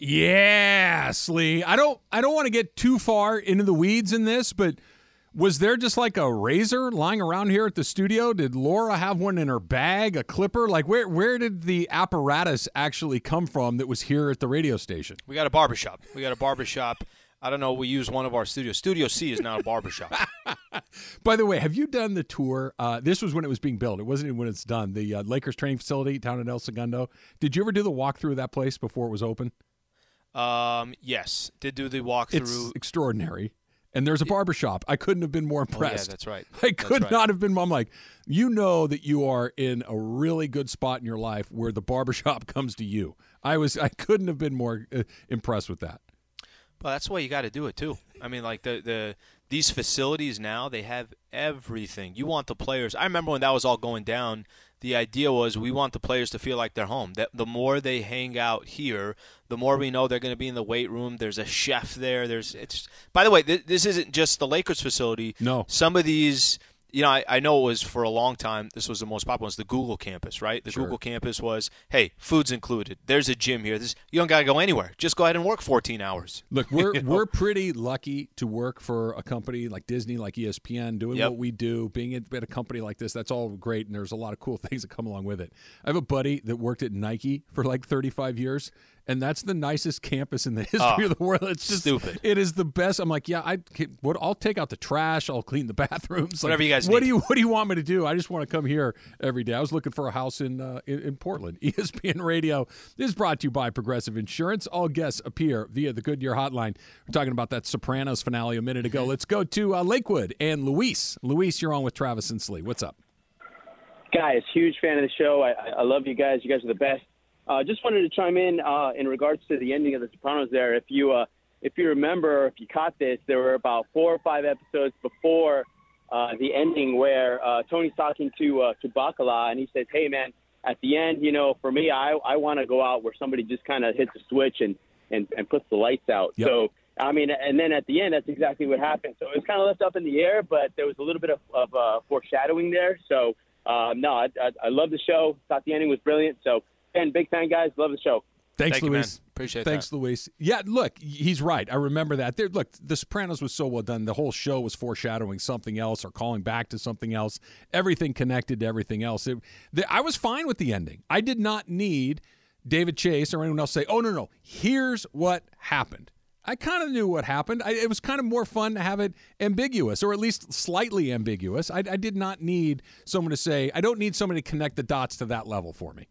Yeah, Slee. I don't I don't want to get too far into the weeds in this, but was there just like a razor lying around here at the studio? Did Laura have one in her bag, a clipper? Like where where did the apparatus actually come from that was here at the radio station? We got a barbershop. We got a barbershop. I don't know. We use one of our studios. Studio C is now a barbershop. By the way, have you done the tour? Uh, this was when it was being built. It wasn't even when it's done. The uh, Lakers training facility down in El Segundo. Did you ever do the walkthrough of that place before it was open? Um, yes, did do the walkthrough. It's extraordinary. And there's a barber shop. I couldn't have been more impressed. Oh, yeah, that's right. I could right. not have been. I'm like, you know that you are in a really good spot in your life where the barbershop comes to you. I was. I couldn't have been more uh, impressed with that. Well, that's why you got to do it too. I mean, like the the these facilities now they have everything. You want the players. I remember when that was all going down the idea was we want the players to feel like they're home. That the more they hang out here, the more we know they're going to be in the weight room. There's a chef there. There's it's. By the way, th- this isn't just the Lakers facility. No, some of these you know, I, I, know it was for a long time. This was the most popular. Was the Google campus, right? The sure. Google campus was, hey, food's included. There's a gym here. This you don't gotta go anywhere. Just go ahead and work 14 hours. Look, we're you know? we're pretty lucky to work for a company like Disney, like ESPN, doing yep. what we do. Being at a company like this, that's all great, and there's a lot of cool things that come along with it. I have a buddy that worked at Nike for like 35 years and that's the nicest campus in the history oh, of the world. It's just stupid. It is the best. I'm like, yeah, I what I'll take out the trash, I'll clean the bathrooms, whatever like, you guys. What need. do you What do you want me to do? I just want to come here every day. I was looking for a house in uh, in, in, Portland. ESPN Radio this is brought to you by Progressive Insurance. All guests appear via the Goodyear Hotline. We're talking about that Sopranos finale a minute ago. Let's go to uh, Lakewood and Luis. Luis, you're on with Travis and Slee. What's up? Guys, huge fan of the show. I, I love you guys. You guys are the best. Uh, just wanted to chime in uh, in regards to the ending of The Sopranos. There, if you uh, if you remember, if you caught this, there were about four or five episodes before uh, the ending where uh, Tony's talking to uh, to Bacala, and he says, "Hey, man, at the end, you know, for me, I I want to go out where somebody just kind of hits a switch and and and puts the lights out." Yep. So. I mean, and then at the end, that's exactly what happened. So it was kind of left up in the air, but there was a little bit of, of uh, foreshadowing there. So, uh, no, I, I, I love the show. Thought the ending was brilliant. So, and big fan, guys. Love the show. Thanks, Thank Luis. You, Appreciate Thanks, that. Luis. Yeah, look, he's right. I remember that. There, look, The Sopranos was so well done. The whole show was foreshadowing something else or calling back to something else. Everything connected to everything else. It, the, I was fine with the ending. I did not need David Chase or anyone else say, "Oh no, no, here's what happened." I kind of knew what happened. I, it was kind of more fun to have it ambiguous, or at least slightly ambiguous. I, I did not need someone to say, "I don't need somebody to connect the dots to that level for me."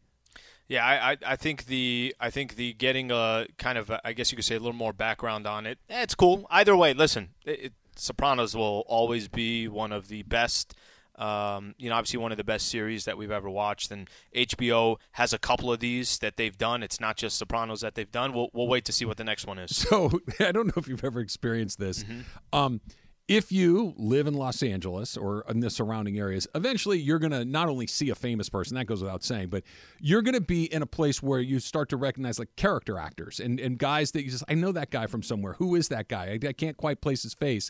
Yeah, I, I think the I think the getting a kind of a, I guess you could say a little more background on it. Eh, it's cool. Either way, listen, it, it, Sopranos will always be one of the best. Um, you know, obviously one of the best series that we've ever watched, and HBO has a couple of these that they've done. It's not just Sopranos that they've done. We'll we'll wait to see what the next one is. So I don't know if you've ever experienced this. Mm-hmm. Um, if you live in Los Angeles or in the surrounding areas, eventually you're going to not only see a famous person, that goes without saying, but you're going to be in a place where you start to recognize like character actors and, and guys that you just, I know that guy from somewhere. Who is that guy? I, I can't quite place his face.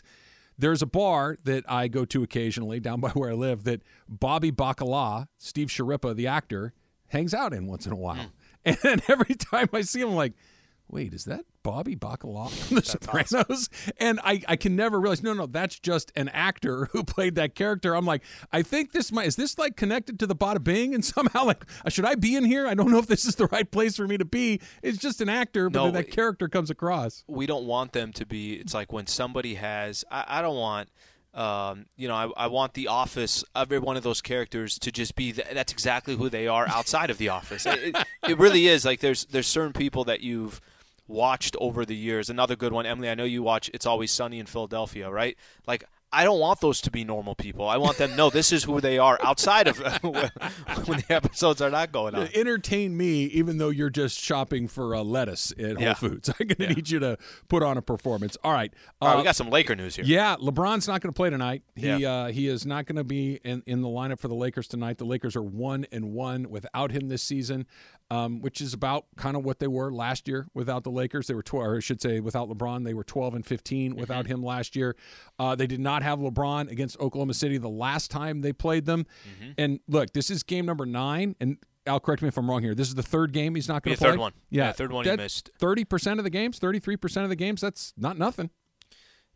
There's a bar that I go to occasionally down by where I live that Bobby Bacala, Steve Schirripa, the actor, hangs out in once in a while. Mm. And every time I see him, I'm like, wait, is that Bobby Bacala from The Sopranos? Awesome. And I, I can never realize, no, no, that's just an actor who played that character. I'm like, I think this might, is this like connected to the Bada Bing? And somehow, like, should I be in here? I don't know if this is the right place for me to be. It's just an actor, but No, then that character comes across. we don't want them to be. It's like when somebody has. I, I don't want. Um, you know, I, I want the office, every one of those characters to just be. Th- that's exactly who they are outside of the office. It, it, it really is. Like there's there's certain people that you've watched over the years. Another good one, Emily. I know you watch It's Always Sunny in Philadelphia, right? Like I don't want those to be normal people. I want them to know this is who they are outside of when the episodes are not going on. Entertain me, even though you're just shopping for uh, lettuce at Whole Yeah. Foods. I'm going to Yeah. need you to put on a performance. All right. All right, uh, we got some Laker news here. Yeah, LeBron's not going to play tonight. He Yeah. uh, he is not going to be in, in the lineup for the Lakers tonight. The Lakers are one and one without him this season, um, which is about kind of what they were last year without the Lakers. They were twelve, or I should say, without LeBron, they were twelve and 15 without him last year. Uh, they did not have LeBron against Oklahoma City the last time they played them. Mm-hmm. And look, this is game number nine, and. Al, correct me if I'm wrong here. This is the third game he's not going to play. third one. Yeah, third one he missed. Thirty percent of the games, thirty-three percent of the games. That's not nothing.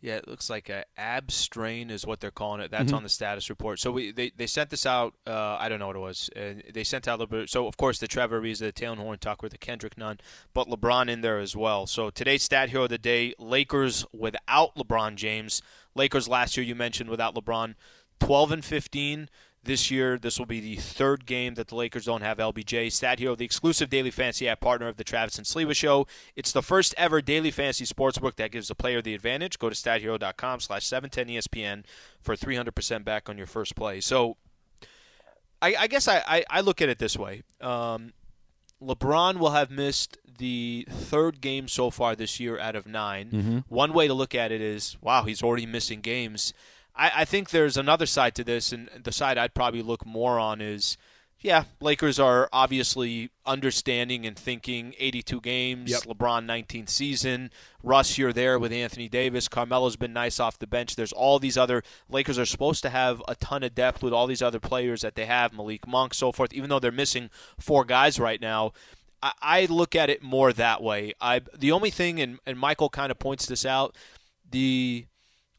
Yeah, it looks like a ab strain is what they're calling it. That's Mm-hmm. on the status report. So we they, they sent this out. Uh, I don't know what it was. Uh, they sent out a little bit. So of course the Trevor Ariza, the Talen Horton-Tucker, the Kendrick Nunn, but LeBron in there as well. So today's stat hero of the day: Lakers without LeBron James. Lakers last year you mentioned without LeBron, twelve and fifteen. This year, this will be the third game that the Lakers don't have LBJ. Stat Hero, the exclusive daily fantasy app partner of the Travis and Sleva Show. It's the first ever daily fantasy sportsbook that gives the player the advantage. Go to stathero.com slash 710ESPN for 300% back on your first play. So I, I guess I, I, I look at it this way. Um, LeBron will have missed the third game so far this year out of 9 One way to look at it is, wow, he's already missing games. I, I think there's another side to this, and the side I'd probably look more on is, yeah, Lakers are obviously understanding and thinking 82 games, Yep. LeBron 19th season, Russ, you're there with Anthony Davis, Carmelo's been nice off the bench. There's all these other Lakers are supposed to have a ton of depth with all these other players that they have, Malik Monk, so forth. Even though they're missing four guys right now, I, I look at it more that way. I the only thing, and, and Michael kind of points this out, the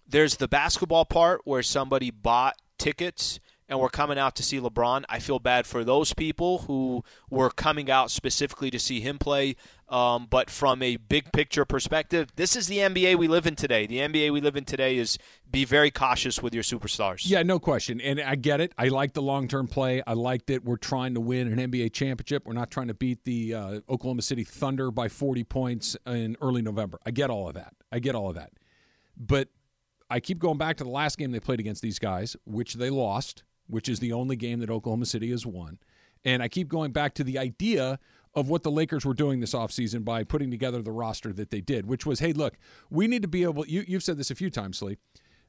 there's the basketball part where somebody bought tickets and were coming out to see LeBron. I feel bad for those people who were coming out specifically to see him play. Um, but from a big picture perspective, this is the NBA we live in today. The NBA we live in today is be very cautious with your superstars. Yeah, no question. And I get it. I like the long term play. I like that we're trying to win an NBA championship. We're not trying to beat the uh, Oklahoma City Thunder by 40 points in early November. I get all of that. I get all of that. But I keep going back to the last game they played against these guys, which they lost, which is the only game that Oklahoma City has won. And I keep going back to the idea of what the Lakers were doing this offseason by putting together the roster that they did, which was, hey, look, we need to be able, you, you've said this a few times, Lee,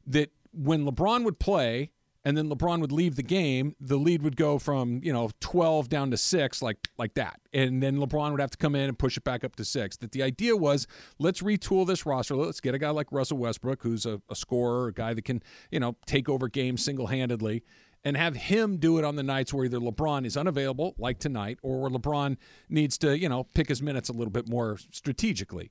that when LeBron would play and then LeBron would leave the game, the lead would go from, you know, 12 down to 6 like like that. And then LeBron would have to come in and push it back up to 6. That the idea was, let's retool this roster. Let's get a guy like Russell Westbrook who's a, a scorer, a guy that can, you know, take over games single-handedly and have him do it on the nights where either LeBron is unavailable like tonight or where LeBron needs to, you know, pick his minutes a little bit more strategically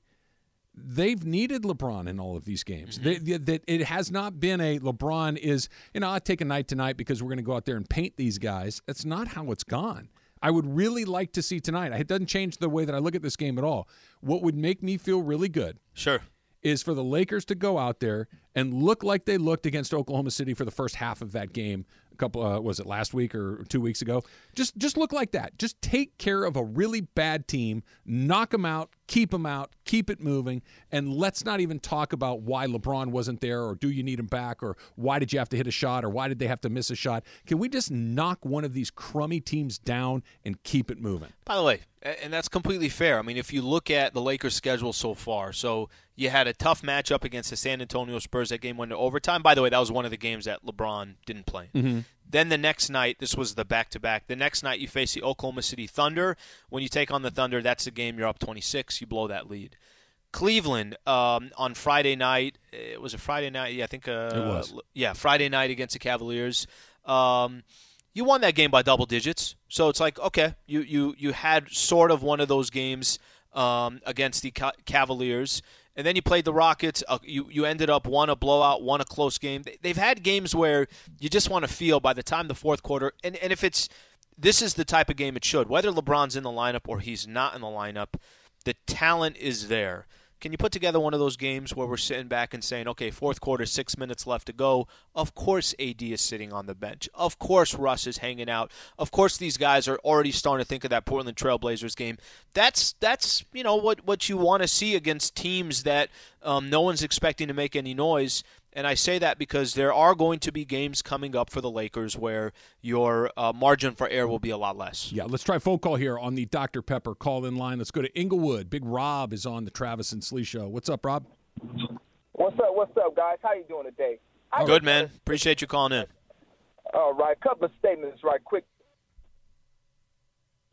they've needed LeBron in all of these games. Mm-hmm. They, they- that it has not been a LeBron is you know I take a night tonight because we're going to go out there and paint these guys. That's not how it's gone. I would really like to see tonight. It doesn't change the way that I look at this game at all. What would make me feel really good Sure. is for the Lakers to go out there and look like they looked against Oklahoma City for the first half of that game. Couple uh, was it last week or two weeks ago? Just just look like that. Just take care of a really bad team, knock them out, keep them out, keep it moving, and let's not even talk about why LeBron wasn't there or do you need him back or why did you have to hit a shot or why did they have to miss a shot? Can we just knock one of these crummy teams down and keep it moving? By the way, and that's completely fair. I mean, if you look at the Lakers' schedule so far, so you had a tough matchup against the San Antonio Spurs. That game went to overtime. By the way, that was one of the games that LeBron didn't play. Then the next night, this was the back to back. The next night, you face the Oklahoma City Thunder. When you take on the Thunder, that's the game you're up 26. You blow that lead. Cleveland um, on Friday night. It was a Friday night. Yeah, I think. Uh, It was. Yeah, Friday night against the Cavaliers. Um, you won that game by double digits. So it's like, okay, you you you had sort of one of those games um, against the Cavaliers, and then you played the Rockets. Uh, you you ended up one a blowout, one a close game. They- They've had games where you just want to feel by the time the fourth quarter, and and if it's this is the type of game it should. Whether LeBron's in the lineup or he's not in the lineup, the talent is there. Can you put together one of those games where we're sitting back and saying, okay, fourth quarter, six minutes left to go? Of course, AD is sitting on the bench. Of course, Russ is hanging out. Of course, these guys are already starting to think of that Portland Trailblazers game. That's that's you know what what you want to see against teams that um, no one's expecting to make any noise. And I say that because there are going to be games coming up for the Lakers where your uh, margin for error will be a lot less. Yeah, let's try phone call here on the Dr. Pepper call in line. Let's go to Inglewood. Big Rob is on the Travis and Slee show. What's up, Rob? What's up? What's up, guys? How you doing today? I Good, man. Appreciate you calling in. All right, couple of statements right quick.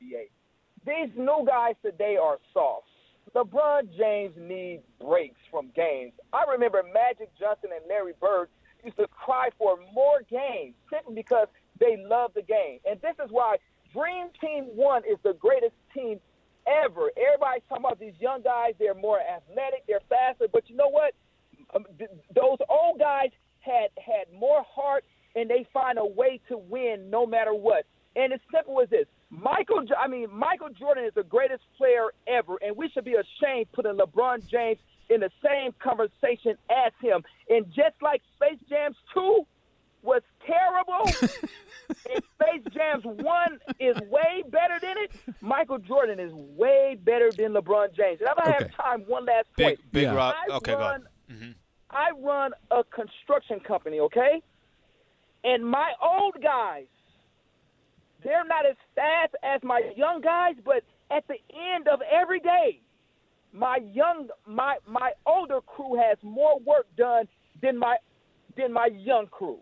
These new guys today are soft. LeBron James needs breaks from games. I remember Magic Johnson and Larry Bird used to cry for more games simply because they love the game. And this is why Dream Team 1 is the greatest team ever. Everybody's talking about these young guys. They're more athletic, they're faster. But you know what? Um, those old guys had had more heart, and they find a way to win no matter what. And it's simple as this: Michael, I mean, Michael Jordan is the greatest player ever, and we should be ashamed putting LeBron James in the same conversation as him. And just like Space Jams 2 was terrible, and Space Jams 1 is way better than it, Michael Jordan is way better than LeBron James. And if I Okay. have time, one last point. Big, big Yeah. Rob. Okay, go run, ahead. Mm-hmm. I run a construction company, okay? And my old guys, they're not as fast as my young guys, but at the end of every day, my young my my older crew has more work done than my than my young crew.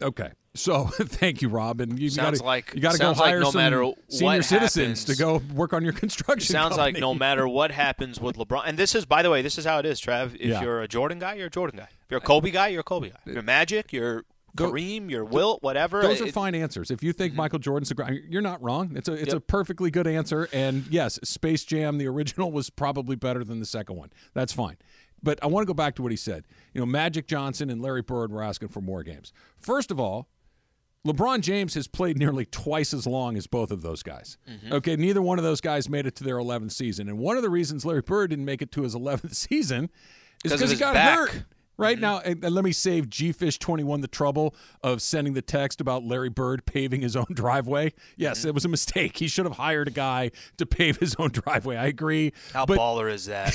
Okay. So thank you, Rob. And you Sounds gotta, like- you got to go sounds like hire no some senior what citizens happens- to go work on your construction. Sounds like no matter what happens with LeBron, and this is, by the way, this is how it is, Trav. If Yeah. you're a Jordan guy, you're a Jordan guy. If you're a Kobe guy, you're a Kobe guy. If you're Magic, you're Go- Kareem, you're Wilt, whatever. Those are It- fine answers. If you think mm-hmm. Michael Jordan's a great, you're not wrong. It's a it's a perfectly good answer. And yes, Space Jam, the original, was probably better than the second one. That's fine. But I want to go back to what he said. You know, Magic Johnson and Larry Bird were asking for more games. First of all, LeBron James has played nearly twice as long as both of those guys. Mm-hmm. Okay, neither one of those guys made it to their 11th season. And one of the reasons Larry Bird didn't make it to his 11th season is 'Cause because he got back. hurt. Right now, and, and let me save Gfish 21 the trouble of sending the text about Larry Bird paving his own driveway. Yes, it was a mistake. He should have hired a guy to pave his own driveway. I agree. how but baller is that?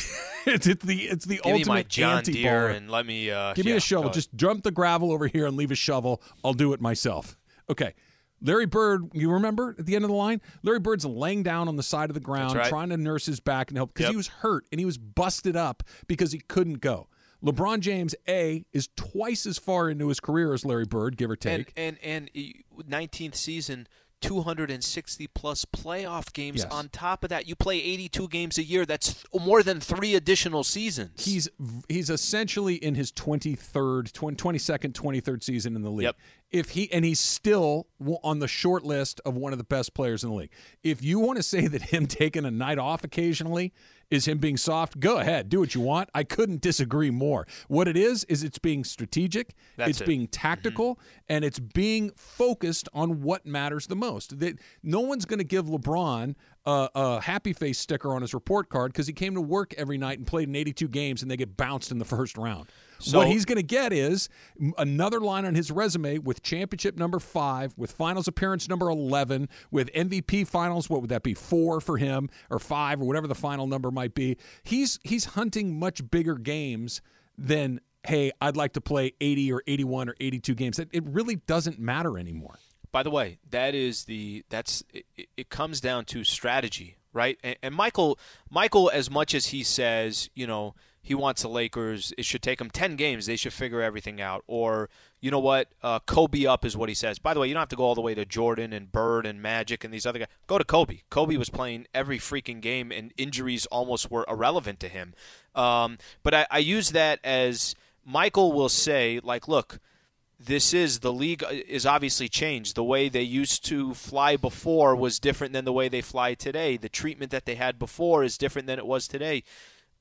it's, it's the it's the Give me ultimate my John. Deere and let me uh, Give me a shovel. Just dump the gravel over here and leave a shovel. I'll do it myself. Okay. Larry Bird, you remember at the end of the line? Larry Bird's laying down on the side of the ground, right. trying to nurse his back and help because Yep. he was hurt and he was busted up because he couldn't go. LeBron James, A, is twice as far into his career as Larry Bird, give or take. and and uh, 19th season 260 plus playoff games Yes. on top of that you play 82 games a year that's more than 3 additional seasons he's he's essentially in his 23rd 20, 22nd 23rd season in the league Yep. if he and he's still on the short list of one of the best players in the league if you want to say that him taking a night off occasionally is him being soft go ahead do what you want i couldn't disagree more what it is is it's being strategic That's it's it. being tactical mm-hmm. and it's being focused on what matters the most that no one's going to give lebron a, a happy face sticker on his report card because he came to work every night and played in 82 games and they get bounced in the first round. So- what he's going to get is another line on his resume with championship number five, with finals appearance number 11, with MVP finals. What would that be? Four for him or five or whatever the final number might be. He's he's hunting much bigger games than hey, I'd like to play 80 or 81 or 82 games. It, it really doesn't matter anymore. By the way, that is the that's it, it- it comes down to strategy, right? And, and Michael, Michael, as much as he says, you know, he wants the Lakers, it should take them ten games. They should figure everything out. Or you know what, uh, Kobe up is what he says. By the way, you don't have to go all the way to Jordan and Bird and Magic and these other guys. Go to Kobe. Kobe was playing every freaking game, and injuries almost were irrelevant to him. Um, but I, I use that as Michael will say, like, look this is the league is obviously changed. The way they used to fly before was different than the way they fly today. The treatment that they had before is different than it was today.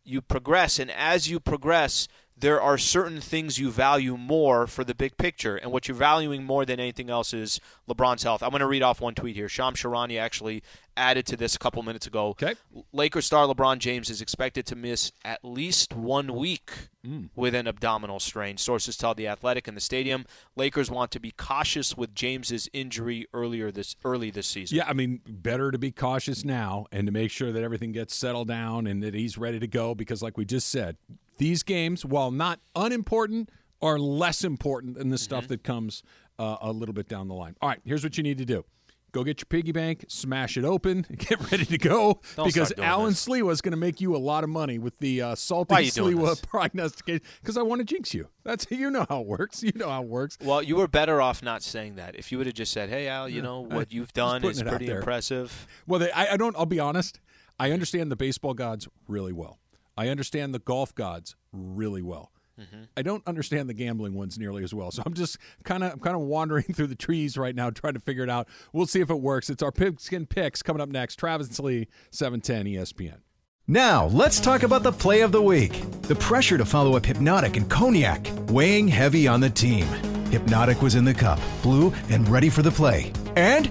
You progress, and as you progress, there are certain things you value more for the big picture. And what you're valuing more than anything else is LeBron's health. I'm going to read off one tweet here. Shams Charania actually added to this a couple minutes ago. Okay. Lakers star LeBron James is expected to miss at least one week hmm. with an abdominal strain. Sources tell the Athletic in the stadium. Lakers want to be cautious with James's injury earlier this early this season. Yeah, I mean, better to be cautious now and to make sure that everything gets settled down and that he's ready to go because, like we just said, these games, while not unimportant, are less important than the stuff that comes uh, a little bit down the line. All right, here's what you need to do. Go get your piggy bank, smash it open, get ready to go Don't because Alan this. Sliwa is going to make you a lot of money with the uh, salty Sliwa prognostication. Because I want to jinx you. That's you know how it works. You know how it works. Well, you were better off not saying that. If you would have just said, "Hey, Al, you know what you've done is pretty impressive," Well, they, I, I don't. I'll be honest. I understand the baseball gods really well. I understand the golf gods really well. Mm-hmm. I don't understand the gambling ones nearly as well. So I'm just kind of I'm kind of wandering through the trees right now, trying to figure it out. We'll see if it works. It's our pigskin picks coming up next. Travis Lee, seven ten E ESPN. Now, let's talk about the play of the week. The pressure to follow up Hypnotic and Cognac, weighing heavy on the team. Hypnotic was in the cup, blue, and ready for the play. And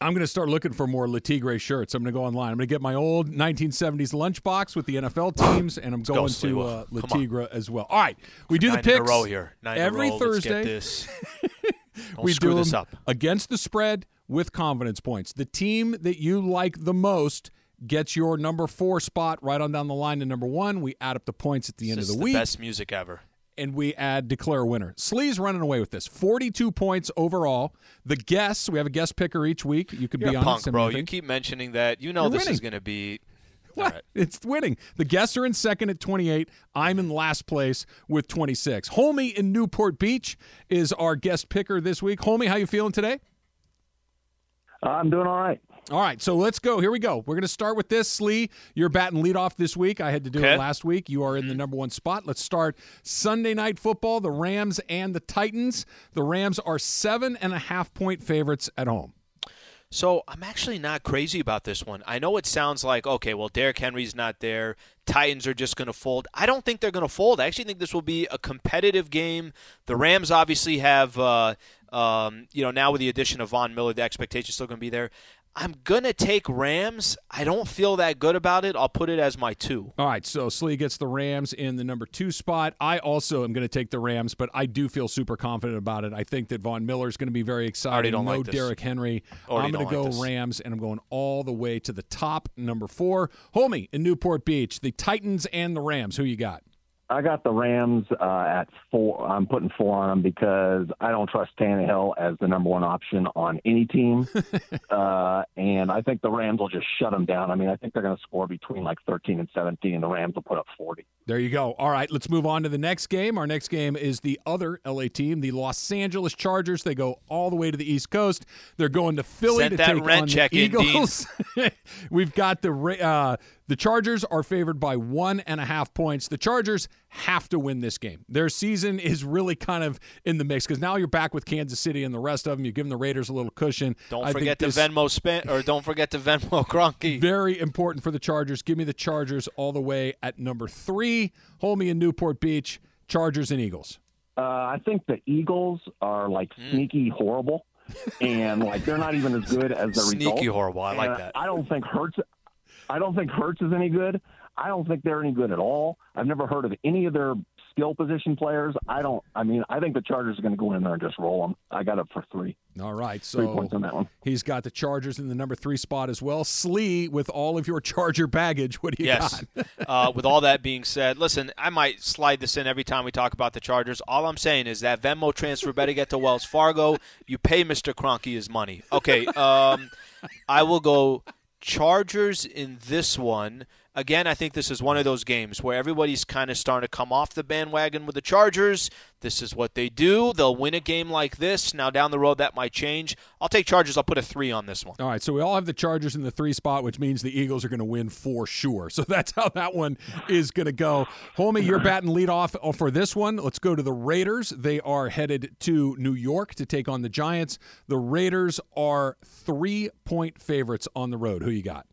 I'm going to start looking for more Latigre shirts. I'm going to go online. I'm going to get my old 1970s lunchbox with the NFL teams, and I'm go, going to uh, Latigre as well. All right, we do Nine the picks in a row here. Nine every row. Thursday. Let's get this. Don't we screw do this up. against the spread with confidence points. The team that you like the most gets your number four spot right on down the line to number one. We add up the points at the end This of is the week, best music ever. And we add declare a winner. Slee's running away with this. Forty-two points overall. The guests, we have a guest picker each week. You could You're be a on it, punk, bro. You keep mentioning that. You know You're this is going to be. What? All right. It's winning. The guests are in second at 28. I'm in last place with 26. Holmy in Newport Beach is our guest picker this week. Holmy, how you feeling today? I'm doing all right. All right, so let's go. Here we go. We're going to start with this. Slee, you're batting leadoff this week. I had to do Okay. it last week. You are in the number one spot. Let's start Sunday night football. The Rams and the Titans. The Rams are seven and a half point favorites at home. So I'm actually not crazy about this one. I know it sounds like okay, well Derrick Henry's not there. Titans are just going to fold. I don't think they're going to fold. I actually think this will be a competitive game. The Rams obviously have, uh, um, you know, now with the addition of Von Miller, the expectation is still going to be there. I'm gonna take Rams. I don't feel that good about it. I'll put it as my two. All right, so Slee gets the Rams in the number two spot. I also am going to take the Rams, but I do feel super confident about it. I think that Von Miller is going to be very excited. don't no like. Derrick Henry. Already I'm going to go this. Rams, and I'm going all the way to the top, number four. Homie in Newport Beach, the Titans and the Rams. Who you got? I got the Rams uh, at four. I'm putting four on them because I don't trust Tannehill as the number one option on any team, uh, and I think the Rams will just shut them down. I mean, I think they're going to score between like 13 and 17, and the Rams will put up 40. There you go. All right, let's move on to the next game. Our next game is the other LA team, the Los Angeles Chargers. They go all the way to the East Coast. They're going to Philly Sent to that take rent on check the in, Eagles. We've got the Ra- uh, the Chargers are favored by one and a half points. The Chargers have to win this game. Their season is really kind of in the mix because now you're back with Kansas City and the rest of them. You've given the Raiders a little cushion. Don't I think forget to this- Venmo spent, or don't forget to Venmo Cronky. very important for the Chargers. Give me the Chargers all the way at number three. Hold me in Newport Beach. Chargers and Eagles. Uh, I think the Eagles are like Hmm. sneaky horrible, and like they're not even as good as the Sneaky result. horrible. I like And that. I don't think Hurts. I don't think Hurts is any good. I don't think they're any good at all. I've never heard of any of their skill position players. I don't. I mean, I think the Chargers are going to go in there and just roll them. I got it for three. All right, so Three points on that one. he's got the Chargers in the number three spot as well. Slee with all of your Charger baggage. What do you Yes. got? uh, with all that being said, listen, I might slide this in every time we talk about the Chargers. All I'm saying is that Venmo transfer better get to Wells Fargo. You pay Mr. Cronky his money. Okay, um, I will go Chargers in this one. Again, I think this is one of those games where everybody's kind of starting to come off the bandwagon with the Chargers. This is what they do. They'll win a game like this. Now, down the road, that might change. I'll take Chargers. I'll put a three on this one. All right, so we all have the Chargers in the three spot, which means the Eagles are going to win for sure. So that's how that one is going to go. Homie, you're batting lead off oh, for this one. Let's go to the Raiders. They are headed to New York to take on the Giants. The Raiders are three point favorites on the road. Who you got?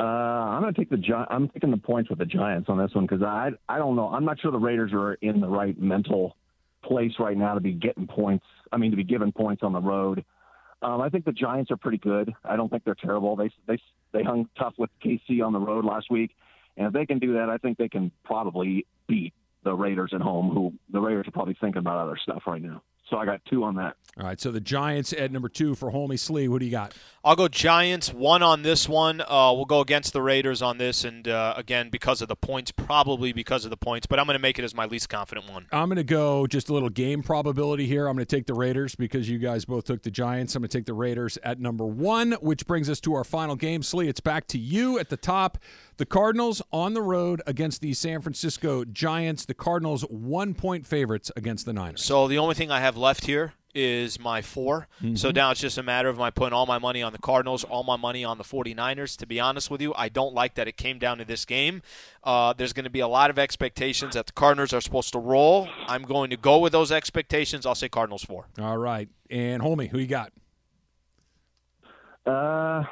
Uh, I'm going to take the Gi- I'm taking the points with the Giants on this one because I I don't know. I'm not sure the Raiders are in the right mental place right now to be getting points. I mean, to be given points on the road. Um, I think the Giants are pretty good. I don't think they're terrible. They they they hung tough with KC on the road last week, and if they can do that, I think they can probably beat the Raiders at home. Who the Raiders are probably thinking about other stuff right now. So I got two on that. All right. So the Giants at number two for Holmy Slee. What do you got? I'll go Giants one on this one. Uh, we'll go against the Raiders on this, and uh, again because of the points, probably because of the points. But I'm going to make it as my least confident one. I'm going to go just a little game probability here. I'm going to take the Raiders because you guys both took the Giants. I'm going to take the Raiders at number one, which brings us to our final game. Slee, it's back to you at the top. The Cardinals on the road against the San Francisco Giants. The Cardinals one point favorites against the Niners. So the only thing I have left here is my 4 Mm-hmm. So now it's just a matter of my putting all my money on the Cardinals, all my money on the 49ers. To be honest with you, I don't like that it came down to this game. Uh, there's going to be a lot of expectations that the Cardinals are supposed to roll. I'm going to go with those expectations. I'll say Cardinals 4. All right. And Holmy, who you got? Uh,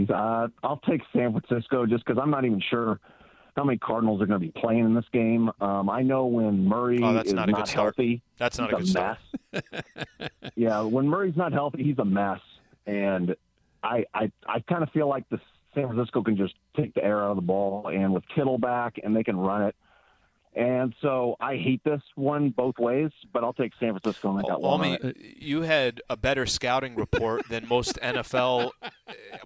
she's. Uh, I'll take San Francisco just because I'm not even sure how many Cardinals are going to be playing in this game. Um, I know when Murray Oh, that's is not a good start. healthy, That's not he's a good start. mess. yeah, when Murray's not healthy, he's a mess, and I I I kind of feel like the San Francisco can just take the air out of the ball, and with Kittle back, and they can run it. And so I hate this one both ways, but I'll take San Francisco and I got one. on Omi, it. you had a better scouting report than most NFL.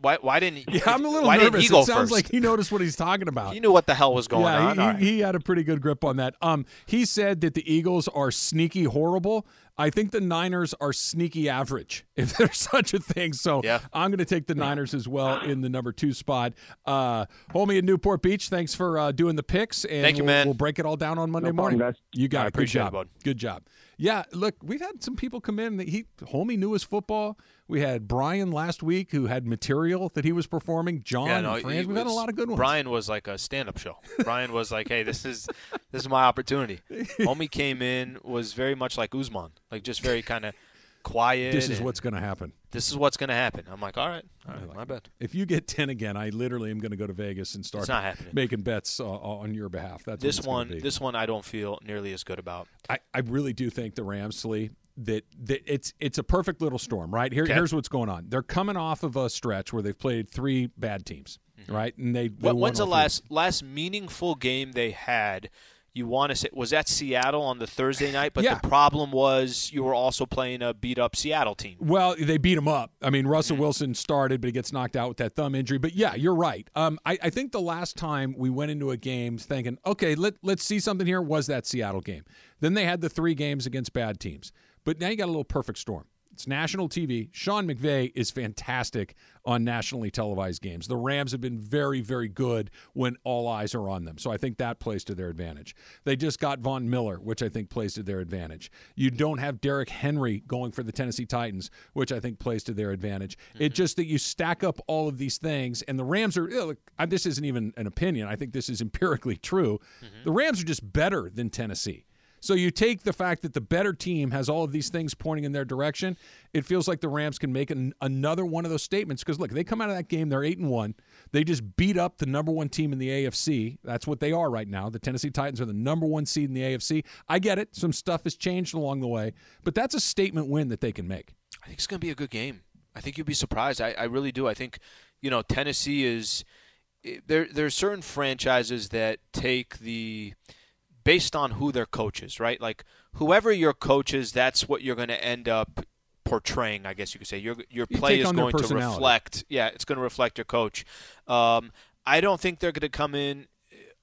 Why, why didn't Yeah, I'm a little why nervous. Didn't he go it sounds first? like he noticed what he's talking about. he knew what the hell was going yeah, on. he, All right. he, he had a pretty good grip on that. Um, he said that the Eagles are sneaky horrible. I think the Niners are sneaky average, if there's such a thing. So Yeah. I'm going to take the Niners as well in the number two spot. Uh, Homie in Newport Beach, thanks for uh, doing the picks. And Thank you, we'll, man. We'll break it all down on Monday No morning. guys. You got I it. Good appreciate it, job. bud. Good job. Yeah, look, we've had some people come in. That he Homie knew his football. We had Brian last week who had material that he was performing. John Yeah, and no, Franz. We've had a lot of good ones. Brian was like a stand-up show. Brian was like, "Hey, this is this is my opportunity." Homie came in was very much like Uzman, like just very kind of quiet. this is what's going to happen. this is what's going to happen. I'm like, "All right, all right, my bad." If you get 10 again, I literally am going to go to Vegas and start making bets uh, on your behalf. That's This one, this one, I don't feel nearly as good about. I, I really do think the Rams, Lee, that, that it's it's a perfect little storm, right? Here, Okay. Here's what's going on. They're coming off of a stretch where they've played three bad teams, right? And they, they Mm-hmm. What, when's the three. last last meaningful game they had? You want to say was that Seattle on the Thursday night? But Yeah. the problem was you were also playing a beat up Seattle team. Well, they beat him up. I mean, Russell Mm-hmm. Wilson started, but he gets knocked out with that thumb injury. But yeah, you're right. Um, I, I think the last time we went into a game thinking, okay, let, let's see something here was that Seattle game. Then they had the three games against bad teams. But now you got a little perfect storm. It's national TV. Sean McVay is fantastic on nationally televised games. The Rams have been very, very good when all eyes are on them. So I think that plays to their advantage. They just got Von Miller, which I think plays to their advantage. You don't have Derrick Henry going for the Tennessee Titans, which I think plays to their advantage. It's mm-hmm. just that you stack up all of these things, and the Rams are. Look, this isn't even an opinion. I think this is empirically true. Mm-hmm. The Rams are just better than Tennessee. So you take the fact that the better team has all of these things pointing in their direction. It feels like the Rams can make an, another one of those statements because look, they come out of that game, they're eight and one. They just beat up the number one team in the AFC. That's what they are right now. The Tennessee Titans are the number one seed in the AFC. I get it. Some stuff has changed along the way, but that's a statement win that they can make. I think it's going to be a good game. I think you'd be surprised. I, I really do. I think, you know, Tennessee is eh, there. There are certain franchises that take the based on who their coaches, right? Like whoever your coaches, that's what you're going to end up portraying. I guess you could say your your You play is going to reflect. Yeah, it's going to reflect your coach. Um, I don't think they're going to come in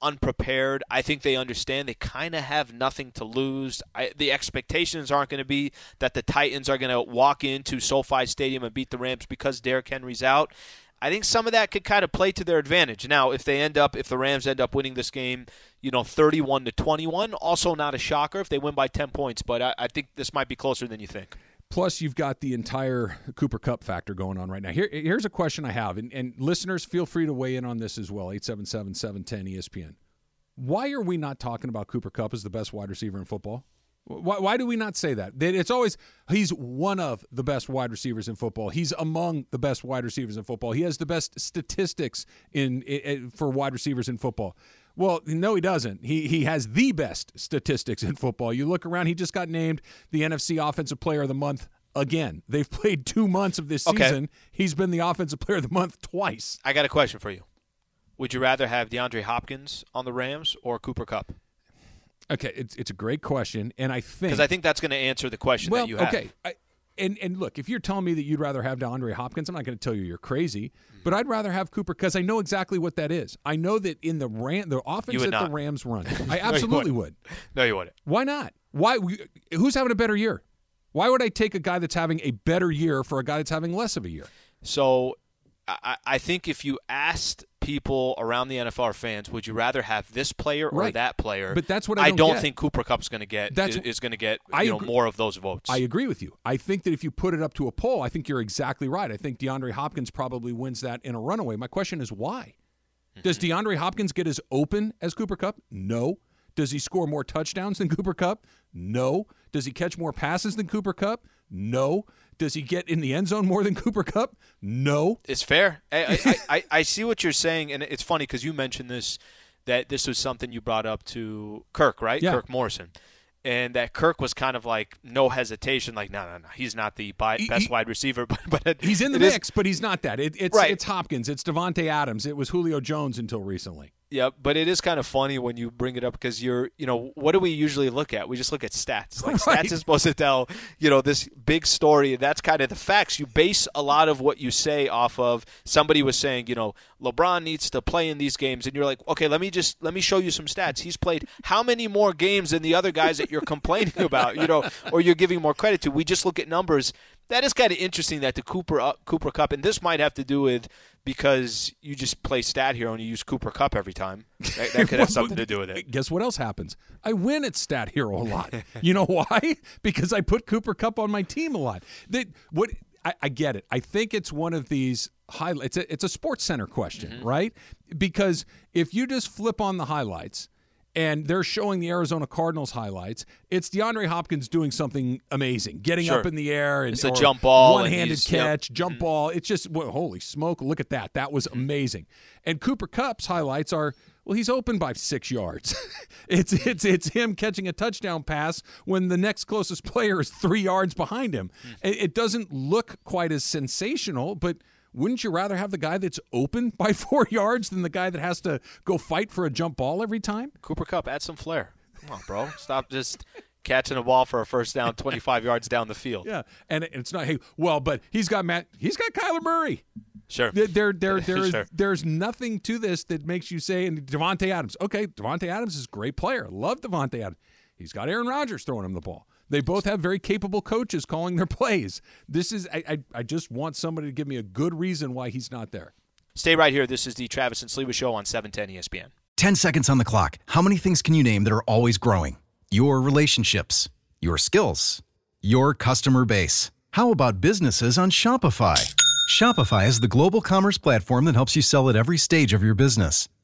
unprepared. I think they understand they kind of have nothing to lose. I, the expectations aren't going to be that the Titans are going to walk into SoFi Stadium and beat the Rams because Derrick Henry's out. I think some of that could kind of play to their advantage. Now, if they end up, if the Rams end up winning this game, you know, 31 to 21, also not a shocker if they win by 10 points. But I, I think this might be closer than you think. Plus, you've got the entire Cooper Kupp factor going on right now. Here, here's a question I have, and, and listeners, feel free to weigh in on this as well 877 710 ESPN. Why are we not talking about Cooper Kupp as the best wide receiver in football? Why, why do we not say that? It's always he's one of the best wide receivers in football. He's among the best wide receivers in football. He has the best statistics in, in for wide receivers in football. Well, no, he doesn't. He he has the best statistics in football. You look around; he just got named the NFC Offensive Player of the Month again. They've played two months of this Okay. season. He's been the Offensive Player of the Month twice. I got a question for you. Would you rather have DeAndre Hopkins on the Rams or Cooper Kupp? Okay, it's it's a great question, and I think Because I think that's going to answer the question well, that you have. okay. I, and and look, if you're telling me that you'd rather have DeAndre Hopkins, I'm not going to tell you you're crazy, mm-hmm. but I'd rather have Cooper because I know exactly what that is. I know that in the Ram, the offense that the. Rams run, I absolutely would. No, you wouldn't. Why not? Why? Who's having a better year? Why would I take a guy that's having a better year for a guy that's having less of a year? So I, I think if you asked people around the NFL fans, would you rather have this player or Right. that player? But that's what I don't get. think Cooper Kupp's going to get. That's- is, is going to get I you know agree- more of those votes. I agree with you. I think that if you put it up to a poll, I think you're exactly right. I think DeAndre Hopkins probably wins that in a runaway. My question is why? Does mm-hmm. DeAndre Hopkins get as open as Cooper Kupp? No. Does he score more touchdowns than Cooper Kupp? No. Does he catch more passes than Cooper Kupp? No. Does he get in the end zone more than Cooper Kupp? No. It's fair. I, I, I, I see what you're saying, and it's funny because you mentioned this that this was something you brought up to Kirk, right? Yeah. Kirk Morrison. And that Kirk was kind of like no hesitation, like no, no, no, he's not the best he- wide receiver, but but it- He's in the it is- mix, but he's not that. It, it's Right. it's Hopkins. It's Davante Adams. It was Julio Jones until recently. Yeah, but it is kind of funny when you bring it up because you're, you know, what do we usually look at? We just look at stats. Like Right. stats is supposed to tell, you know, this big story. That's kind of the facts. You base a lot of what you say off of. Somebody was saying, you know, LeBron needs to play in these games, and you're like, okay, let me just let me show you some stats. He's played how many more games than the other guys that you're complaining about, you know, or you're giving more credit to. We just look at numbers. That is kind of interesting that the Cooper uh, Cooper Kupp, and this might have to do with because you just play Stat Hero and you use Cooper Kupp every time. That, that could have something to do with it. Guess what else happens? I win at Stat Hero a lot. you know why? Because I put Cooper Kupp on my team a lot. That what I, I get it. I think it's one of these highlights. It's a, it's a Sports Center question, Mm-hmm. right? Because if you just flip on the highlights. And they're showing the Arizona Cardinals highlights. It's DeAndre Hopkins doing something amazing, getting Sure. up in the air and It's a jump ball one-handed he's- yep. catch, jump mm. ball. It's just well, holy smoke! Look at that. That was mm-hmm. amazing. And Cooper Kupp's highlights are well, he's open by six yards. it's it's it's him catching a touchdown pass when the next closest player is three yards behind him. Mm. It, it doesn't look quite as sensational, but. Wouldn't you rather have the guy that's open by four yards than the guy that has to go fight for a jump ball every time? Cooper Kupp, add some flair. Come on, bro. Stop just catching a ball for a first down 25 yards down the field. Yeah, and it's not. Hey, well, but he's got Matt. He's got Kyler Murray. Sure. There, there, there, there is, Sure. there's nothing to this that makes you say, and Davante Adams. Okay, Davante Adams is a great player. Love Davante Adams. He's got Aaron Rodgers throwing him the ball. They both have very capable coaches calling their plays. This is, I, I, I just want somebody to give me a good reason why he's not there. Stay right here. This is the Travis and Sleva Show on E 710 ESPN. 10 seconds on the clock. How many things can you name that are always growing? Your relationships, your skills, your customer base. How about businesses on Shopify? Shopify is the global commerce platform that helps you sell at every stage of your business.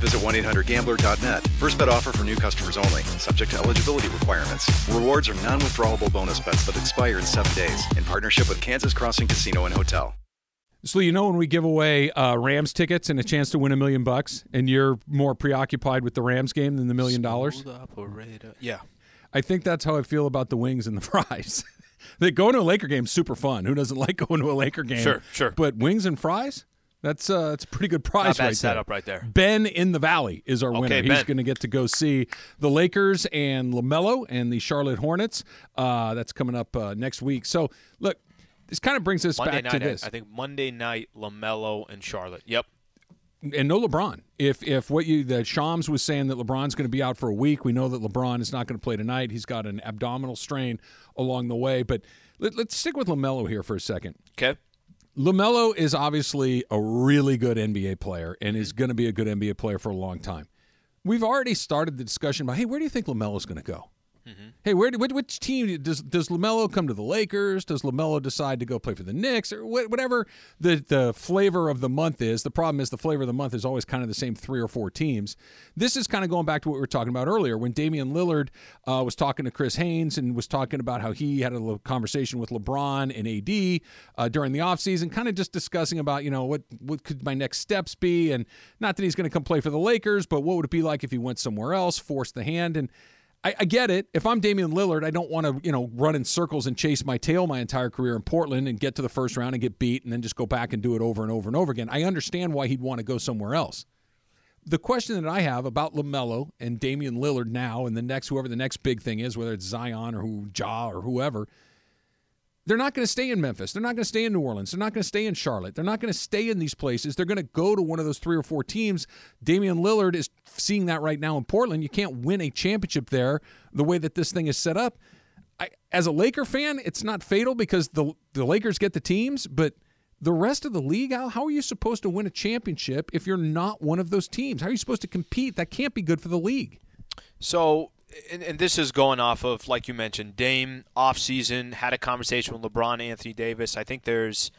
visit 1-800-GAMBLER.net. First bet offer for new customers only. Subject to eligibility requirements. Rewards are non-withdrawable bonus bets that expire in seven days. In partnership with Kansas Crossing Casino and Hotel. So you know when we give away uh, Rams tickets and a chance to win a million bucks, and you're more preoccupied with the Rams game than the million dollars. Yeah. I think that's how I feel about the wings and the fries. that going to a Laker game is super fun. Who doesn't like going to a Laker game? Sure, sure. But wings and fries, that's uh, that's a pretty good prize right there. setup right there. Ben in the Valley is our Okay, winner. He's going to get to go see the Lakers and LaMelo and the Charlotte Hornets. Uh, that's coming up uh, next week. So look, this kind of brings us Monday back night. to this. I think Monday night, LaMelo and Charlotte. Yep. and no LeBron. If if what you the Shams was saying that LeBron's going to be out for a week, we know that LeBron is not going to play tonight. He's got an abdominal strain along the way. But let, let's stick with LaMelo here for a second. Okay. LaMelo is obviously a really good NBA player and is mm-hmm. going to be a good NBA player for a long time. We've already started the discussion about, hey, where do you think LaMelo's going to go? Hey, where which, which team does does LaMelo come to the Lakers? Does LaMelo decide to go play for the Knicks or wh- whatever the the flavor of the month is? The problem is the flavor of the month is always kind of the same three or four teams. This is kind of going back to what we were talking about earlier when Damian Lillard uh, was talking to Chris Haynes and was talking about how he had a conversation with LeBron and AD uh, during the offseason, kind of just discussing about you know what what could my next steps be, and not that he's going to come play for the Lakers, but what would it be like if he went somewhere else, forced the hand, and I, I get it. If I'm Damian Lillard, I don't want to, you know, run in circles and chase my tail my entire career in Portland and get to the first round and get beat and then just go back and do it over and over and over again. I understand why he'd want to go somewhere else. The question that I have about LaMelo and Damian Lillard now and the next whoever the next big thing is, whether it's Zion or who Ja or whoever, they're not going to stay in Memphis. They're not going to stay in New Orleans. They're not going to stay in Charlotte. They're not going to stay in these places. They're going to go to one of those three or four teams. Damian Lillard is seeing that right now in Portland. You can't win a championship there the way that this thing is set up. I, as a Laker fan, it's not fatal because the the Lakers get the teams, but the rest of the league, how, how are you supposed to win a championship if you're not one of those teams? How are you supposed to compete? That can't be good for the league. So, and, and this is going off of, like you mentioned, Dame off season had a conversation with LeBron, Anthony Davis. I think there's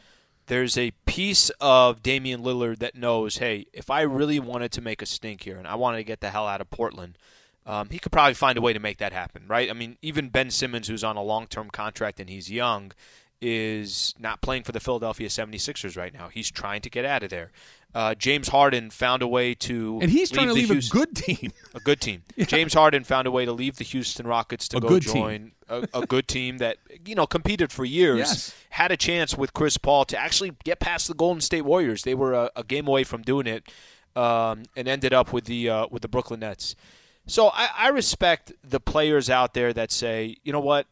there's a piece of Damian Lillard that knows, hey, if I really wanted to make a stink here and I wanted to get the hell out of Portland, um, he could probably find a way to make that happen, right? I mean, even Ben Simmons, who's on a long term contract and he's young, is not playing for the Philadelphia 76ers right now. He's trying to get out of there. Uh, James Harden found a way to And he's trying to leave a good team. a good team. James Harden found a way to leave the Houston Rockets to A go join a, a good team that you know competed for years. Yes. Had a chance with Chris Paul to actually get past the Golden State Warriors. They were a, a game away from doing it, um, and ended up with the uh, with the Brooklyn Nets. So I, I respect the players out there that say, you know what,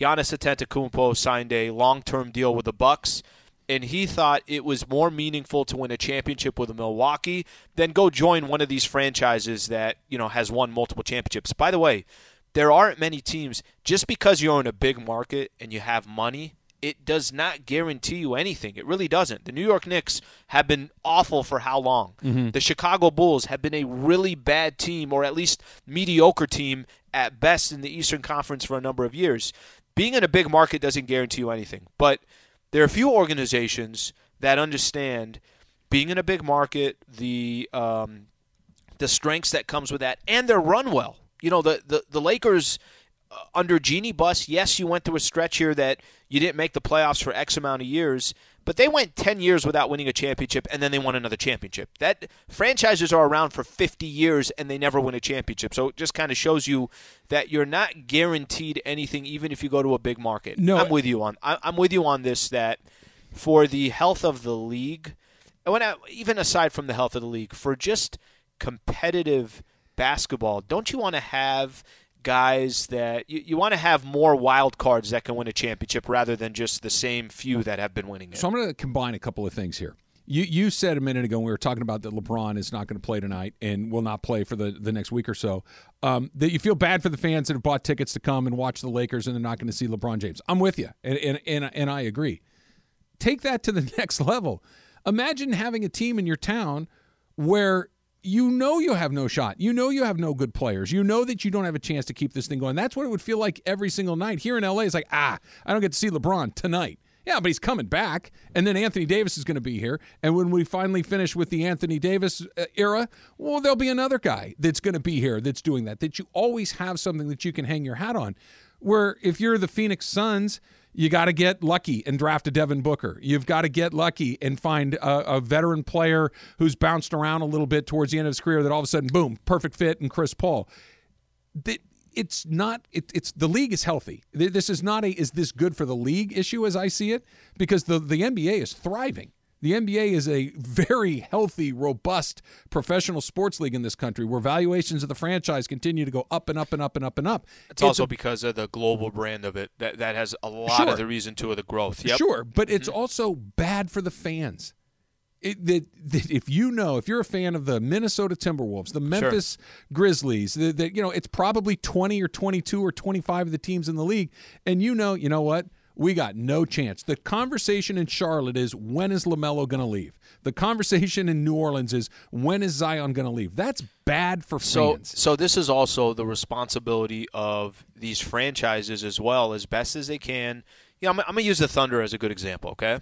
Giannis Antetokounmpo signed a long-term deal with the Bucks, and he thought it was more meaningful to win a championship with Milwaukee than go join one of these franchises that you know has won multiple championships. By the way, there aren't many teams just because you're in a big market and you have money. It does not guarantee you anything. It really doesn't. The New York Knicks have been awful for how long? Mm-hmm. The Chicago Bulls have been a really bad team, or at least mediocre team at best in the Eastern Conference for a number of years being in a big market doesn't guarantee you anything. But there are a few organizations that understand being in a big market, the um, the strengths that comes with that, and they're run well. You know, the the, the Lakers uh, under Jeanie Buss, yes, you went through a stretch here that you didn't make the playoffs for X amount of years, but they went 10 years without winning a championship and then they won another championship. That franchises are around for 50 years and they never win a championship. So it just kind of shows you that you're not guaranteed anything even if you go to a big market. No. I'm with you on I- I'm with you on this that for the health of the league, and when I, even aside from the health of the league, for just competitive basketball, don't you want to have guys that you, you want to have more wild cards that can win a championship rather than just the same few that have been winning it? So I'm going to combine a couple of things here. You you said a minute ago we were talking about that LeBron is not going to play tonight and will not play for the, the next week or so. Um, that you feel bad for the fans that have bought tickets to come and watch the Lakers and they're not going to see LeBron James. I'm with you, and and and, and I agree. Take that to the next level. Imagine having a team in your town where you know you have no shot. You know you have no good players. You know that you don't have a chance to keep this thing going. That's what it would feel like every single night. Here in LA, it's like, ah, I don't get to see LeBron tonight. Yeah, but he's coming back. And then Anthony Davis is going to be here. And when we finally finish with the Anthony Davis uh, era, well, there'll be another guy that's going to be here that's doing that. That you always have something that you can hang your hat on. Where if you're the Phoenix Suns, You got to get lucky and draft a Devin Booker. You've got to get lucky and find a, a, veteran player who's bounced around a little bit towards the end of his career that all of a sudden, boom, perfect fit and Chris Paul. it's not. It, it's the league is healthy. This is not a is this good for the league issue as I see it because the the NBA is thriving. The NBA is a very healthy, robust professional sports league in this country where valuations of the franchise continue to go up and up and up and up and up. It's, it's also a, because of the global brand of it. That that has a lot sure. of the reason to the growth. Yep. Sure, but it's mm-hmm. also bad for the fans. It, that, that if you know, if you're a fan of the Minnesota Timberwolves, the Memphis sure. Grizzlies, that you know, it's probably 20 or 22 or 25 of the teams in the league, and you know, you know what? We got no chance. The conversation in Charlotte is when is LaMelo going to leave? The conversation in New Orleans is when is Zion going to leave? That's bad for so, fans. So this is also the responsibility of these franchises as well, as best as they can. Yeah, I'm, I'm going to use the Thunder as a good example, okay?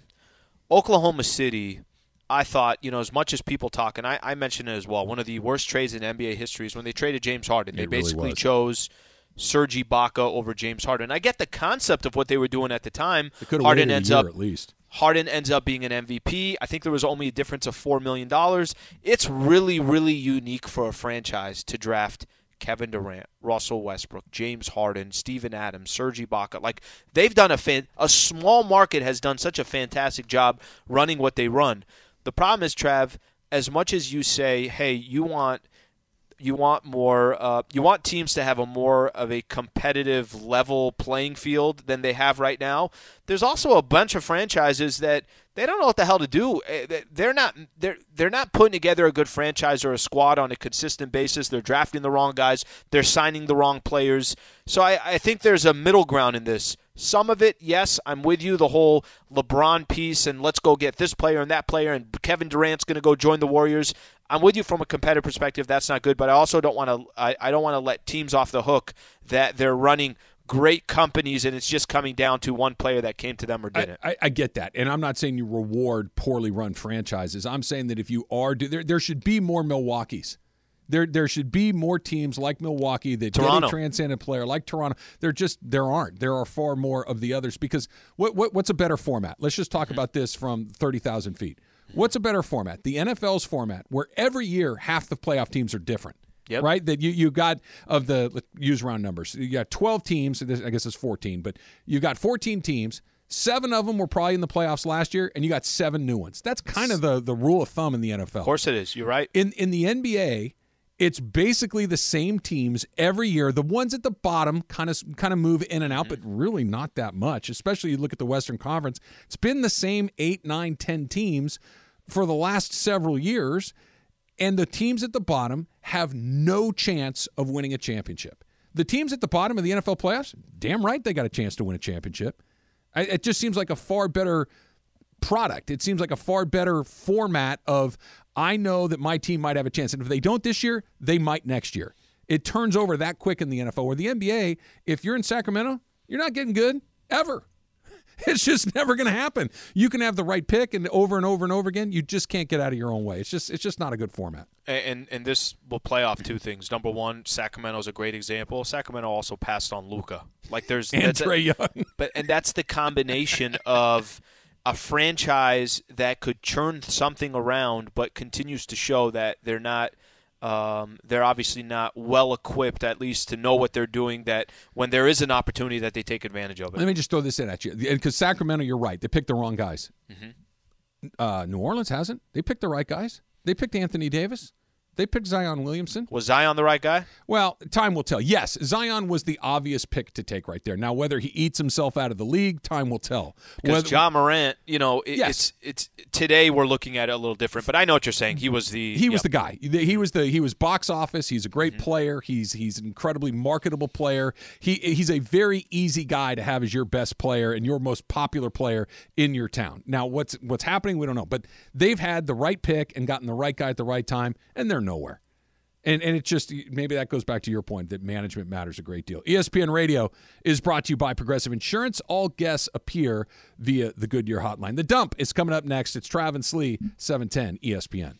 Oklahoma City I thought, you know, as much as people talk, and I, I mentioned it as well, one of the worst trades in NBA history is when they traded James Harden. They basically really chose Serge Ibaka over James Harden. I get the concept of what they were doing at the time. Harden ends up at least. Harden ends up being an MVP. I think there was only a difference of four million dollars. It's really, really unique for a franchise to draft Kevin Durant, Russell Westbrook, James Harden, Steven Adams, Serge Ibaka. Like they've done a fan, a small market has done such a fantastic job running what they run. The problem is, Trav, as much as you say, hey, you want you want more uh, you want teams to have a more of a competitive level playing field than they have right now. There's also a bunch of franchises that they don't know what the hell to do. Eh, they're not they're they're not putting together a good franchise or a squad on a consistent basis. They're drafting the wrong guys. They're signing the wrong players. So I, I think there's a middle ground in this some of it, yes, I'm with you. The whole LeBron piece and let's go get this player and that player, and Kevin Durant's going to go join the Warriors. I'm with you from a competitive perspective. That's not good, but I also don't want to. I, I don't want to let teams off the hook that they're running great companies and it's just coming down to one player that came to them or didn't. I, I, I, get that, and I'm not saying you reward poorly run franchises. I'm saying that if you are, there there should be more Milwaukee's. There, there should be more teams like Milwaukee that Toronto. get a transcendent player like Toronto. There just there aren't. There are far more of the others because what, what what's a better format? Let's just talk about this from thirty thousand feet. What's a better format? The NFL's format, where every year half the playoff teams are different. Yep. Right? That you, you got of the use round numbers. You got 12 teams. I guess it's 14, but you got 14 teams. Seven of them were probably in the playoffs last year, and you got seven new ones. That's kind of the, the rule of thumb in the NFL. Of course it is. You're right. In in the NBA, it's basically the same teams every year. The ones at the bottom kind of kind of move in and out, mm-hmm. but really not that much. Especially you look at the Western Conference. It's been the same eight, nine, ten teams for the last several years, and the teams at the bottom have no chance of winning a championship. The teams at the bottom of the NFL playoffs, damn right they got a chance to win a championship. It just seems like a far better product. It seems like a far better format of I know that my team might have a chance. And if they don't this year, they might next year. It turns over that quick in the NFL. Or the NBA, if you're in Sacramento, you're not getting good ever. It's just never going to happen. You can have the right pick and over and over and over again, you just can't get out of your own way. It's just it's just not a good format. And and, this will play off two things. Number one, Sacramento is a great example. Sacramento also passed on Luka. Like there's and Trae Young, but and that's the combination of a franchise that could churn something around, but continues to show that they're not. Um, they're obviously not well equipped, at least to know what they're doing. That when there is an opportunity, that they take advantage of it. Let me just throw this in at you, because Sacramento, you're right. They picked the wrong guys. Mm-hmm. Uh, New Orleans hasn't. They picked the right guys. They picked Anthony Davis. They picked Zion Williamson. Was Zion the right guy? Well, time will tell. Yes, Zion was the obvious pick to take right there. Now, whether he eats himself out of the league, time will tell. Because John Morant, you know, it, yes. it's it's today we're looking at it a little different. But I know what you're saying. He was the he was the guy. He was the he was box office. He's a great mm-hmm. player. He's he's an incredibly marketable player. He he's a very easy guy to have as your best player and your most popular player in your town. Now, what's what's happening? We don't know. But they've had the right pick and gotten the right guy at the right time, and they're nowhere. And, and it's just maybe that goes back to your point that management matters a great deal. ESPN Radio is brought to you by Progressive Insurance. All guests appear via the Goodyear hotline. The dump is coming up next. It's Travis Lee, 710 ESPN.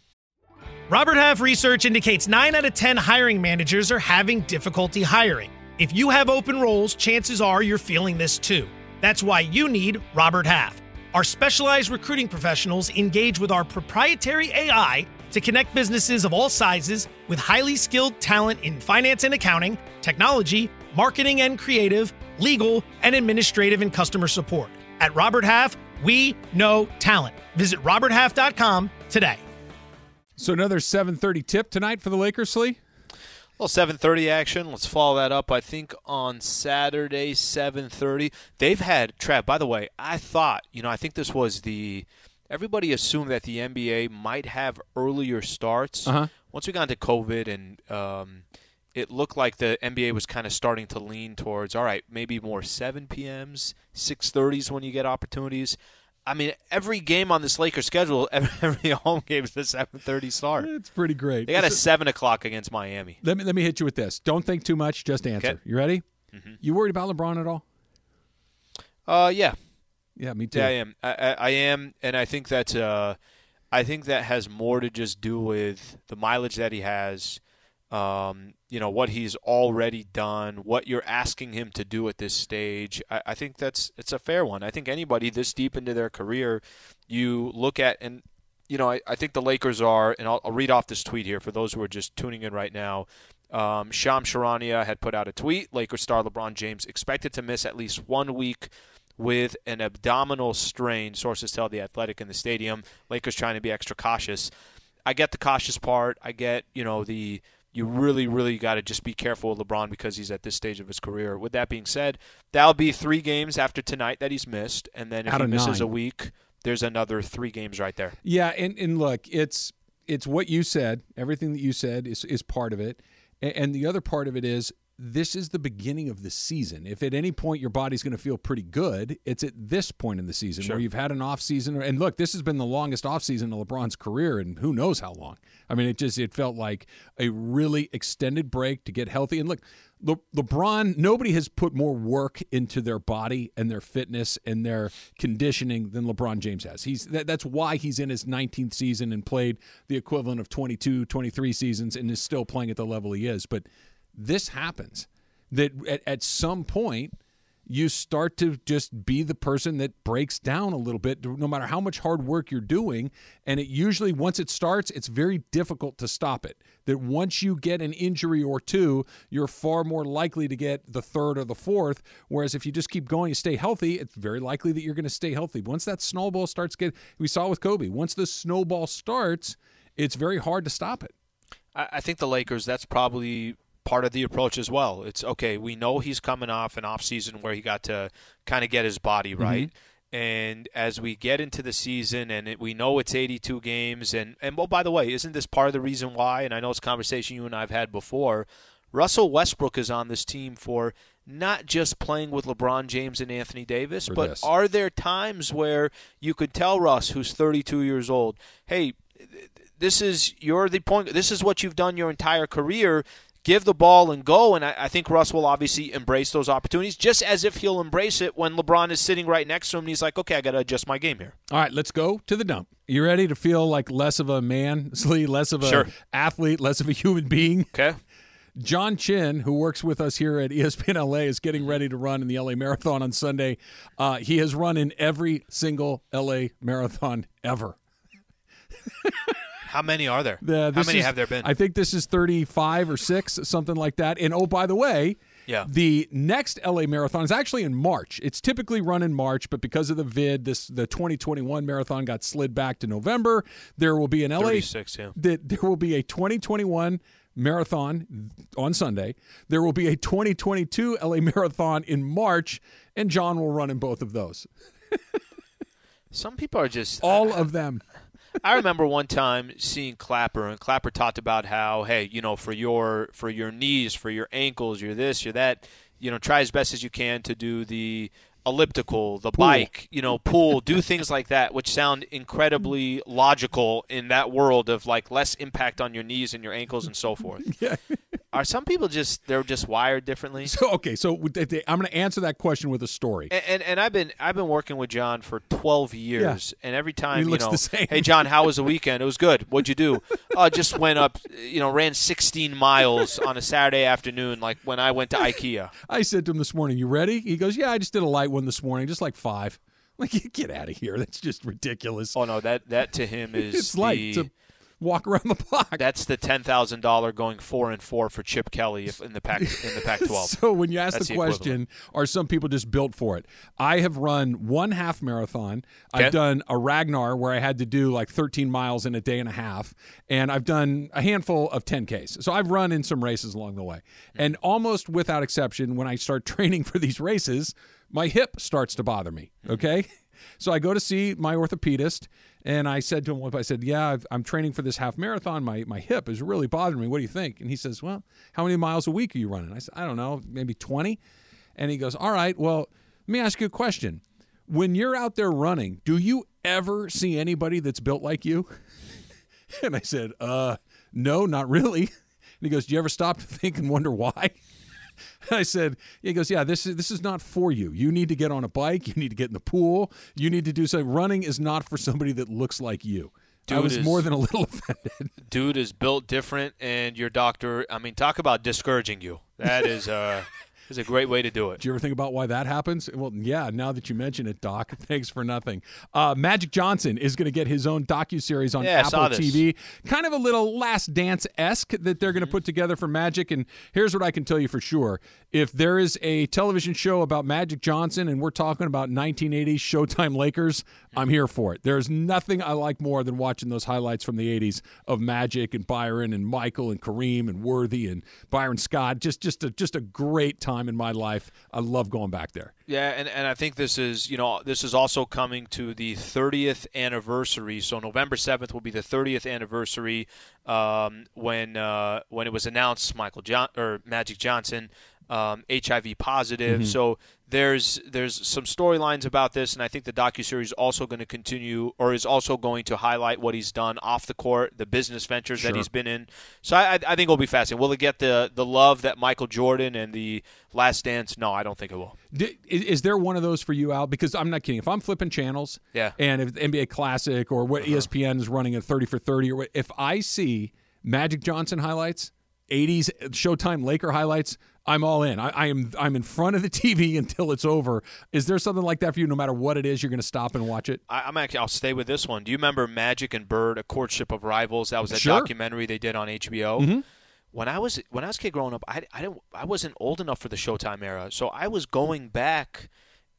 Robert Half research indicates 9 out of 10 hiring managers are having difficulty hiring. If you have open roles, chances are you're feeling this too. That's why you need Robert Half. Our specialized recruiting professionals engage with our proprietary AI to connect businesses of all sizes with highly skilled talent in finance and accounting, technology, marketing and creative, legal, and administrative and customer support. At Robert Half, we know talent. Visit roberthalf.com today. So another 7:30 tip tonight for the Lakers, Slee. Well, 7:30 action. Let's follow that up. I think on Saturday 7:30. They've had Trav. By the way, I thought you know I think this was the everybody assumed that the NBA might have earlier starts. Uh-huh. Once we got into COVID and um, it looked like the NBA was kind of starting to lean towards all right, maybe more 7 p.m.s, 6:30s when you get opportunities. I mean, every game on this Lakers schedule, every, every home game is a 7:30 start. It's pretty great. They got a seven o'clock against Miami. let me let me hit you with this. Don't think too much. Just answer. Okay. You ready? Mm-hmm. You worried about LeBron at all? Uh, yeah, Yeah, me too. Yeah, I am. I, I, I am, and I think that uh, I think that has more to just do with the mileage that he has. Um, you know what he's already done, what you're asking him to do at this stage. I, I think that's it's a fair one. I think anybody this deep into their career, you look at and you know I, I think the Lakers are, and I'll, I'll read off this tweet here for those who are just tuning in right now. Um, Shams Charania had put out a tweet. Lakers star LeBron James expected to miss at least one week with an abdominal strain. Sources tell the Athletic in the stadium. Lakers trying to be extra cautious. I get the cautious part. I get you know the you really really got to just be careful with LeBron because he's at this stage of his career. With that being said, that'll be three games after tonight that he's missed, and then if Out he misses nine. a week, there's another three games right there. Yeah, and, and look, it's it's what you said. Everything that you said is is part of it, and, and the other part of it is this is the beginning of the season. If at any point your body's going to feel pretty good, it's at this point in the season where you've had an off season. And look, this has been the longest off season of LeBron's career, and who knows how long. I mean, it just it felt like a really extended break to get healthy. And look, Le- LeBron, nobody has put more work into their body and their fitness and their conditioning than LeBron James has. He's that, that's why he's in his 19th season and played the equivalent of 22, 23 seasons and is still playing at the level he is. But this happens that at, at some point you start to just be the person that breaks down a little bit no matter how much hard work you're doing. And it usually once it starts it's very difficult to stop it. That once you get an injury or two you're far more likely to get the third or the fourth. Whereas if you just keep going and stay healthy it's very likely that you're going to stay healthy. Once that snowball starts get we saw with Kobe once the snowball starts it's very hard to stop it. I think the Lakers. That's probably part of the approach as well. It's okay. We know he's coming off an off season where he got to kind of get his body mm-hmm. right. And as we get into the season, and it, we know it's 82 games, and and oh by the way, isn't this part of the reason why? And I know it's a conversation you and I've had before. Russell Westbrook is on this team for not just playing with LeBron James and Anthony Davis, For but this. are there times where you could tell Russ, who's 32 years old, hey, this is you're the point. This is what you've done your entire career. Give the ball and go. And I, I think Russ will obviously embrace those opportunities, just as if he'll embrace it when LeBron is sitting right next to him. and He's like, okay, I got to adjust my game here. All right, let's go to the dump. You ready to feel like less of a man, less of a Sure. athlete, less of a human being? Okay. John Chin, who works with us here at ESPN LA, is getting ready to run in the LA Marathon on Sunday. Uh, he has run in every single LA Marathon ever. How many are there? The- How many is- have there been? I think this is 35 or 6, something like that. And oh, by the way, Yeah. the next LA Marathon is actually in March. It's typically run in March, but because of the vid, this the 2021 marathon got slid back to November. There will be an LA 36, yeah. that there will be a 2021 marathon on Sunday. There will be a 2022 LA marathon in March, and John will run in both of those. Some people are just All of them. I remember one time seeing Clapper, and Clapper talked about how, hey, you know, for your for your knees, for your ankles, you're this, you're that, you know, try as best as you can to do the elliptical, the bike, you know, pool, do things like that, which sound incredibly logical in that world of like less impact on your knees and your ankles and so forth. Yeah. Are some people just they're just wired differently? So okay, so I'm going to answer that question with a story. And, and, and I've been I've been working with John for 12 years, yeah. and every time he you know, the same. hey John, how was the weekend? It was good. What'd you do? oh, just went up, you know, ran 16 miles on a Saturday afternoon, like when I went to IKEA. I said to him this morning, "You ready?" He goes, "Yeah, I just did a light one this morning, just like five. Like, get out of here. That's just ridiculous. Oh no, that that to him is it's the, walk around the block. That's the ten thousand dollar going four and four for Chip Kelly if in the pack in the Pac twelve. so when you ask That's the the question, are some people just built for it? I have run one half marathon. Okay. I've done a Ragnar where I had to do like 13 miles in a day and a half, and I've done a handful of 10ks. So I've run in some races along the way, hmm. and almost without exception, when I start training for these races, my hip starts to bother me. Hmm. Okay. So I go to see my orthopedist, and I said to him, I said, "Yeah, I've, I'm training for this half marathon. My my hip is really bothering me. What do you think?" And he says, "Well, how many miles a week are you running?" I said, "I don't know, maybe 20." And he goes, "All right, well, let me ask you a question. When you're out there running, do you ever see anybody that's built like you?" And I said, "Uh, no, not really." And he goes, "Do you ever stop to think and wonder why?" I said, he goes, yeah, this is this is not for you. You need to get on a bike. You need to get in the pool. You need to do something. Running is not for somebody that looks like you. I was is- more than a little offended. Dude is built different, and your doctor. I mean, talk about discouraging you. That is uh, is a great way to do it. Do you ever think about why that happens? Well, yeah. Now that you mention it, Doc, thanks for nothing. Uh, Magic Johnson is going to get his own docu series on Yeah, Apple. TV. Kind of a little Last Dance esque that they're going Mm-hmm. to put together for Magic. And here's what I can tell you for sure: if there is a television show about Magic Johnson, and we're talking about 1980s Showtime Lakers, I'm here for it. There's nothing I like more than watching those highlights from the 80s of Magic and Byron and Michael and Kareem and Worthy and Byron Scott. Just just a just a great time in my life. I love going back there. Yeah, and, and I think this is you know this is also coming to the 30th anniversary. So November 7th will be the 30th anniversary um, when uh, when it was announced Michael John or Magic Johnson um, HIV positive. So there's there's some storylines about this, and I think the docu series also going to continue or is also going to highlight what he's done off the court, the business ventures that he's been in. So I, I think it'll be fascinating. Will it get the the love that Michael Jordan and the Last Dance? No, I don't think it will. Is, there one of those for you, Al? Because I'm not kidding. If I'm flipping channels, Yeah. and if NBA Classic or what uh-huh. E ESPN is running at 30 for 30, or what, if I see Magic Johnson highlights, 80s Showtime Laker highlights, I'm all in. I, I am I'm in front of the TV until it's over. Is there something like that for you? No matter what it is, you're going to stop and watch it. I, I'm actually. I'll stay with this one. Do you remember Magic and Bird, A Courtship of Rivals? That was a Sure. documentary they did on HBO. Mm-hmm. When I was when I was a kid growing up, I, I didn't I wasn't old enough for the Showtime era, so I was going back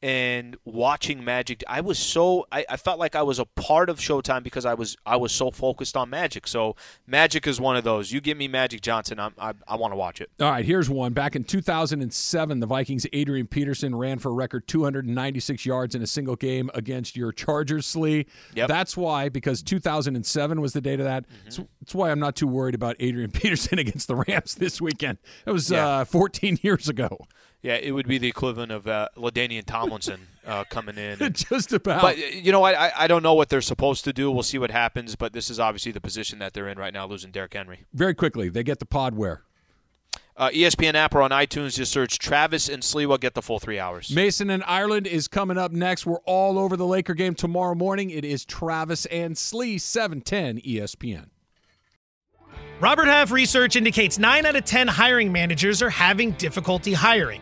and watching Magic. I was so I, I felt like I was a part of Showtime because I was I was so focused on Magic. So Magic is one of those. You give me Magic Johnson, I'm, I I want to watch it. All right, here's one. Back in 2007, the Vikings' Adrian Peterson ran for a record 296 yards in a single game against your Chargers, Slee. Yep. That's why, because 2007 was the date of that. That's, that's why I'm not too worried about Adrian Peterson against the Rams this weekend. That was Yeah. uh, 14 years ago. Yeah, it would be the equivalent of uh, LaDainian Tomlinson uh, coming in. and- Just about. But you know? I, I don't know what they're supposed to do. We'll see what happens. But this is obviously the position that they're in right now, losing Derrick Henry. Very quickly, they get the pod where? Uh, ESPN app or on iTunes, just search Travis and Sliwa. Get the full three hours. Mason and Ireland is coming up next. We're all over the Laker game tomorrow morning. It is Travis and Slee, E 710 ESPN. Robert Half research indicates 9 out of 10 hiring managers are having difficulty hiring.